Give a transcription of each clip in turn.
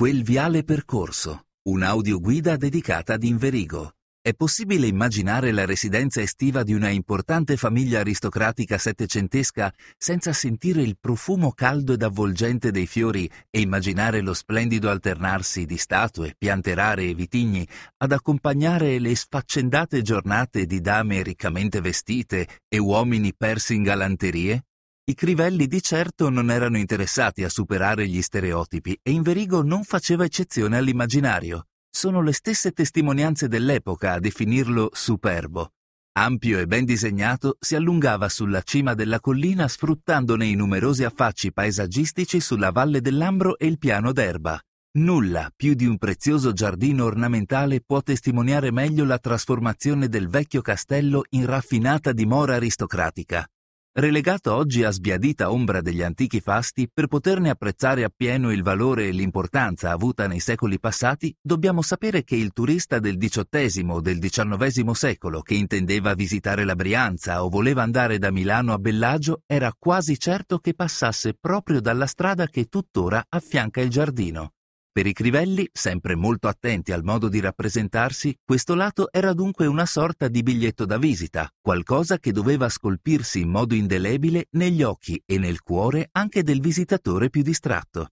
Quel viale percorso, un'audioguida dedicata ad Inverigo. È possibile immaginare la residenza estiva di una importante famiglia aristocratica settecentesca senza sentire il profumo caldo ed avvolgente dei fiori e immaginare lo splendido alternarsi di statue, piante rare e vitigni ad accompagnare le sfaccendate giornate di dame riccamente vestite e uomini persi in galanterie? I crivelli di certo non erano interessati a superare gli stereotipi e Inverigo non faceva eccezione all'immaginario. Sono le stesse testimonianze dell'epoca a definirlo superbo. Ampio e ben disegnato, si allungava sulla cima della collina sfruttandone i numerosi affacci paesaggistici sulla valle dell'Ambro e il piano d'erba. Nulla più di un prezioso giardino ornamentale può testimoniare meglio la trasformazione del vecchio castello in raffinata dimora aristocratica. Relegato oggi a sbiadita ombra degli antichi fasti, per poterne apprezzare appieno il valore e l'importanza avuta nei secoli passati, dobbiamo sapere che il turista del XVIII o del XIX secolo che intendeva visitare la Brianza o voleva andare da Milano a Bellagio era quasi certo che passasse proprio dalla strada che tuttora affianca il giardino. Per i Crivelli, sempre molto attenti al modo di rappresentarsi, questo lato era dunque una sorta di biglietto da visita, qualcosa che doveva scolpirsi in modo indelebile negli occhi e nel cuore anche del visitatore più distratto.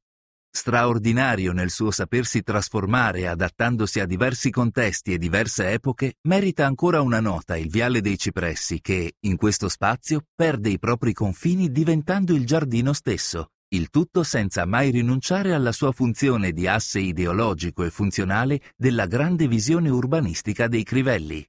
Straordinario nel suo sapersi trasformare adattandosi a diversi contesti e diverse epoche, merita ancora una nota il Viale dei Cipressi che, in questo spazio, perde i propri confini diventando il giardino stesso, il tutto senza mai rinunciare alla sua funzione di asse ideologico e funzionale della grande visione urbanistica dei Crivelli.